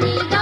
Johnny.